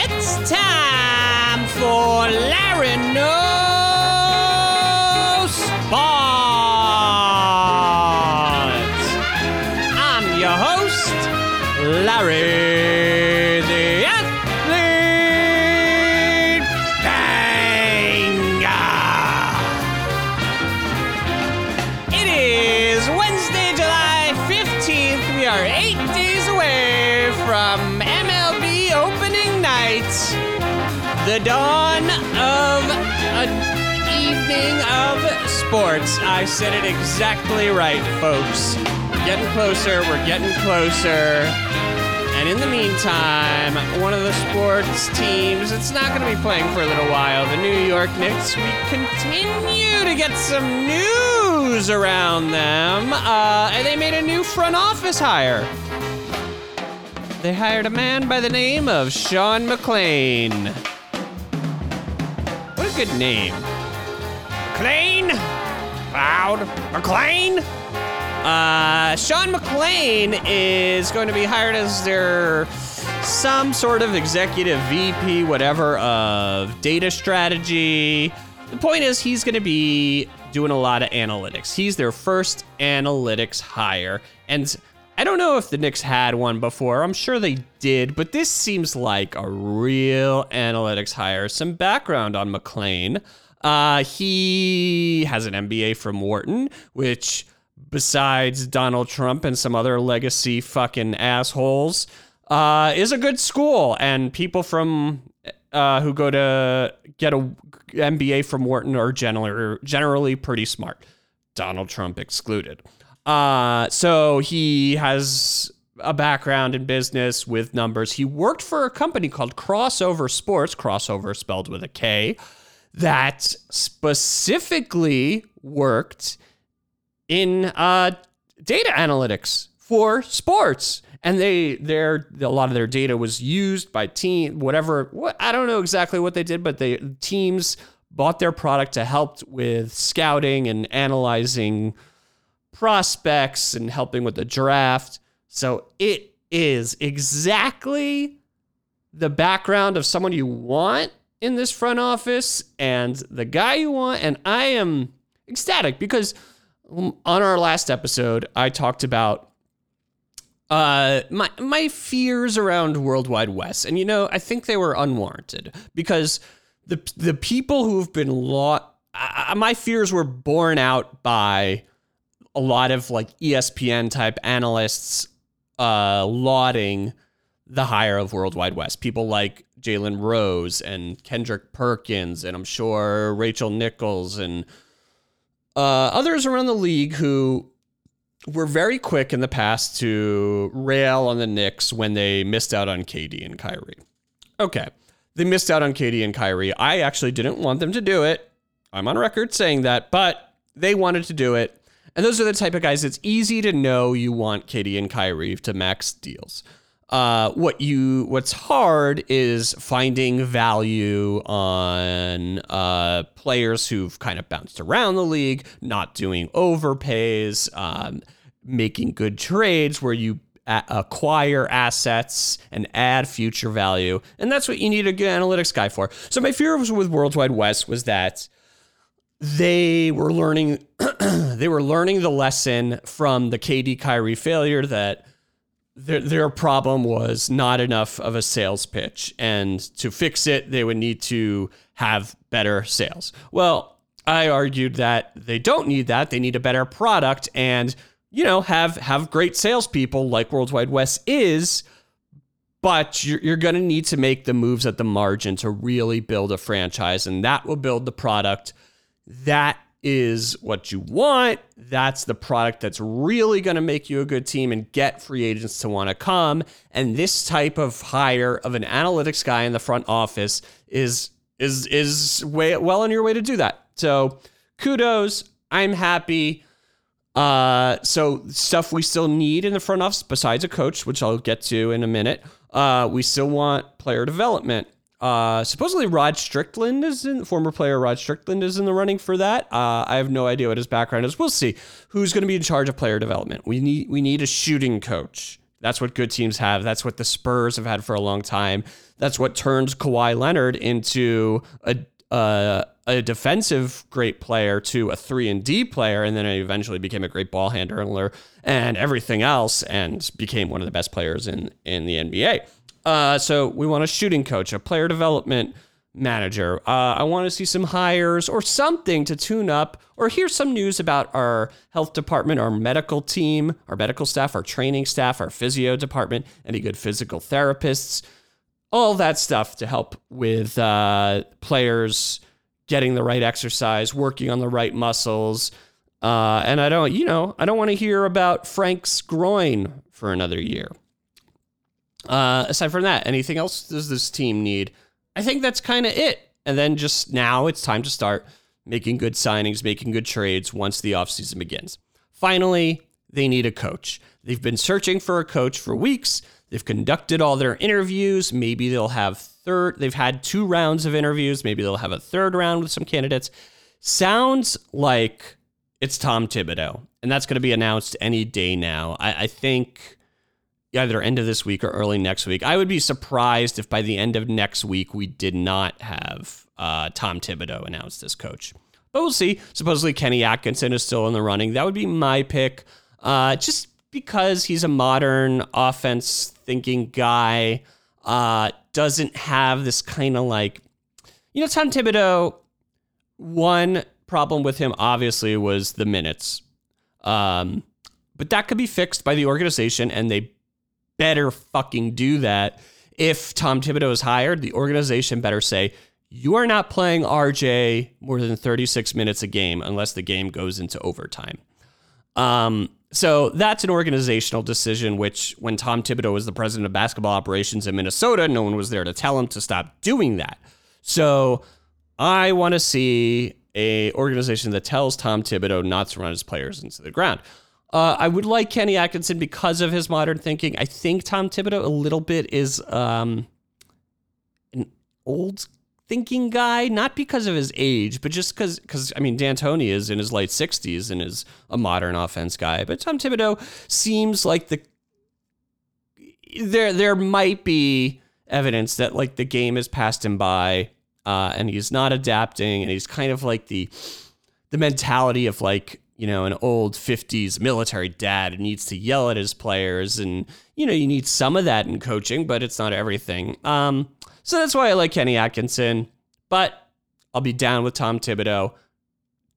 It's time for Larry Knows Sports. I'm your host, Larry evening of sports. I said it exactly right, folks. Getting closer, we're getting closer. And in the meantime, one of the sports teams, it's not going to be playing for a little while. The New York Knicks, we continue to get some news around them. Uh, and they made a new front office hire. They hired a man by the name of Sean McLean. What a good name. McLean? Loud. McLean? Uh, Sean McLean is going to be hired as their some sort of executive VP, whatever, of data strategy. The point is, he's going to be doing a lot of analytics. He's their first analytics hire. And I don't know if the Knicks had one before. I'm sure they did, but this seems like a real analytics hire. Some background on McLean. Uh, he has an MBA from Wharton, which, besides Donald Trump and some other legacy fucking assholes, uh, is a good school. And people from uh, who go to get a MBA from Wharton are generally generally pretty smart. Donald Trump excluded. Uh, so he has a background in business with numbers. He worked for a company called Krossover Sports, crossover spelled with a K, that specifically worked in uh, data analytics for sports. And they, their, a lot of their data was used by team, whatever. What I don't know exactly what they did, but they teams bought their product to help with scouting and analyzing prospects and helping with the draft. So it is exactly the background of someone you want in this front office and the guy you want. And I am ecstatic because on our last episode, I talked about uh, my my fears around Worldwide Wes, and you know, I think they were unwarranted because the the people who've been law, my fears were borne out by a lot of like ESPN type analysts uh, lauding the hire of Worldwide Wes. People like Jalen Rose and Kendrick Perkins, and I'm sure Rachel Nichols and uh, others around the league who were very quick in the past to rail on the Knicks when they missed out on KD and Kyrie. Okay, they missed out on KD and Kyrie. I actually didn't want them to do it. I'm on record saying that, but they wanted to do it. And those are the type of guys it's easy to know you want KD and Kyrie to max deals. Uh, what you what's hard is finding value on uh, players who've kind of bounced around the league, not doing overpays, um, making good trades where you a- acquire assets and add future value, and that's what you need a good analytics guy for. So my fear was with World Wide Wes was that they were learning they were learning the lesson from the KD Kyrie failure that their their problem was not enough of a sales pitch and to fix it they would need to have better sales. Well, I argued that they don't need that. They need a better product and you know have have great salespeople like World Wide Wes is but you're, you're going to need to make the moves at the margin to really build a franchise and that will build the product that is what you want. That's the product that's really going to make you a good team and get free agents to want to come. And this type of hire of an analytics guy in the front office is is is way well on your way to do that. So kudos. I'm happy. Uh, so stuff we still need in the front office besides a coach, which I'll get to in a minute. Uh, we still want player development. Uh, supposedly Rod Strickland is in former player Rod Strickland is in the running for that. Uh, I have no idea what his background is. We'll see who's going to be in charge of player development. We need we need a shooting coach. That's what good teams have. That's what the Spurs have had for a long time. That's what turned Kawhi Leonard into a uh, a defensive great player to a three and D player, and then he eventually became a great ball handler and everything else, and became one of the best players in in the NBA. Uh, so we want a shooting coach, a player development manager. Uh, I want to see some hires or something to tune up, or hear some news about our health department, our medical team, our medical staff, our training staff, our physio department, any good physical therapists, all that stuff to help with uh, players getting the right exercise, working on the right muscles. Uh, and I don't, you know, I don't want to hear about Frank's groin for another year. Uh, aside from that, anything else does this team need? I think that's kind of it. And then just now it's time to start making good signings, making good trades once the offseason begins. Finally, they need a coach. They've been searching for a coach for weeks. They've conducted all their interviews. Maybe they'll have third, they've had two rounds of interviews. Maybe they'll have a third round with some candidates. Sounds like it's Tom Thibodeau, and that's going to be announced any day now. I, I think either end of this week or early next week. I would be surprised if by the end of next week we did not have uh, Tom Thibodeau announced as coach. But we'll see. Supposedly Kenny Atkinson is still in the running. That would be my pick, uh, just because he's a modern offense thinking guy. Uh, doesn't have this kind of like, you know, Tom Thibodeau. One problem with him obviously was the minutes. Um, but that could be fixed by the organization, and they better fucking do that. If Tom Thibodeau is hired, the organization better say, you are not playing RJ more than 36 minutes a game unless the game goes into overtime. Um, so that's an organizational decision, which when Tom Thibodeau was the president of basketball operations in Minnesota, no one was there to tell him to stop doing that. So I want to see a organization that tells Tom Thibodeau not to run his players into the ground. Uh, I would like Kenny Atkinson because of his modern thinking. I think Tom Thibodeau a little bit is um, an old thinking guy, not because of his age, but just because, because I mean, D'Antoni is in his late 60s and is a modern offense guy. But Tom Thibodeau seems like the there there might be evidence that like the game has passed him by uh, and he's not adapting and he's kind of like the the mentality of like you know, an old 50s military dad needs to yell at his players. And, you know, you need some of that in coaching, but it's not everything. Um, so that's why I like Kenny Atkinson. But I'll be down with Tom Thibodeau.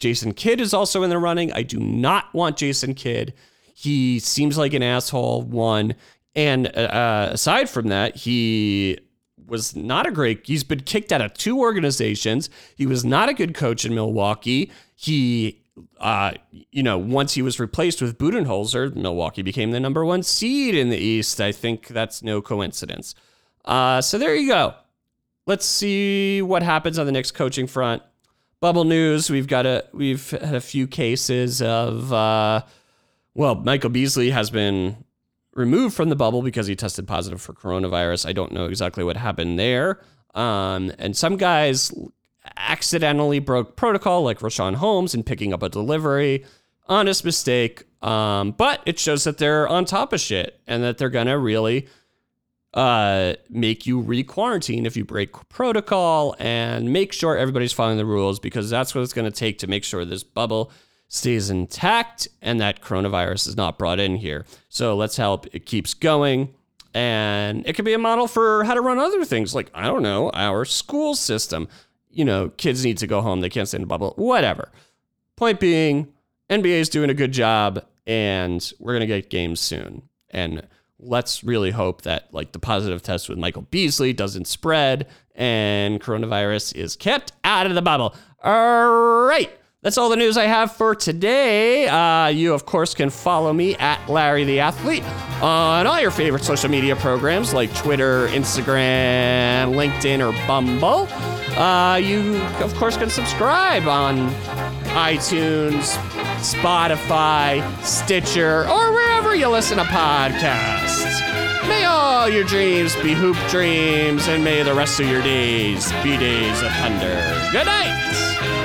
Jason Kidd is also in the running. I do not want Jason Kidd. He seems like an asshole, one. And uh, aside from that, he was not a great. He's been kicked out of two organizations. He was not a good coach in Milwaukee. He uh, you know, once he was replaced with Budenholzer, Milwaukee became the number one seed in the East. I think that's no coincidence. Uh, so there you go. Let's see what happens on the next coaching front. Bubble news: We've got a we've had a few cases of uh, well, Michael Beasley has been removed from the bubble because he tested positive for coronavirus. I don't know exactly what happened there. Um, and some guys accidentally broke protocol, like Richaun Holmes, in picking up a delivery. Honest mistake. Um, but it shows that they're on top of shit and that they're gonna really uh, make you re-quarantine if you break protocol and make sure everybody's following the rules because that's what it's gonna take to make sure this bubble stays intact and that coronavirus is not brought in here. So let's help it keeps going. And it could be a model for how to run other things like, I don't know, our school system you know, kids need to go home. They can't stay in the bubble. Whatever. Point being, NBA is doing a good job and we're going to get games soon. And let's really hope that like the positive test with Michael Beasley doesn't spread and coronavirus is kept out of the bubble. All right. That's all the news I have for today. Uh, you, of course, can follow me at Larry the Athlete on all your favorite social media programs like Twitter, Instagram, LinkedIn, or Bumble. Uh, you, of course, can subscribe on iTunes, Spotify, Stitcher, or wherever you listen to podcasts. May all your dreams be hoop dreams, and may the rest of your days be days of thunder. Good night.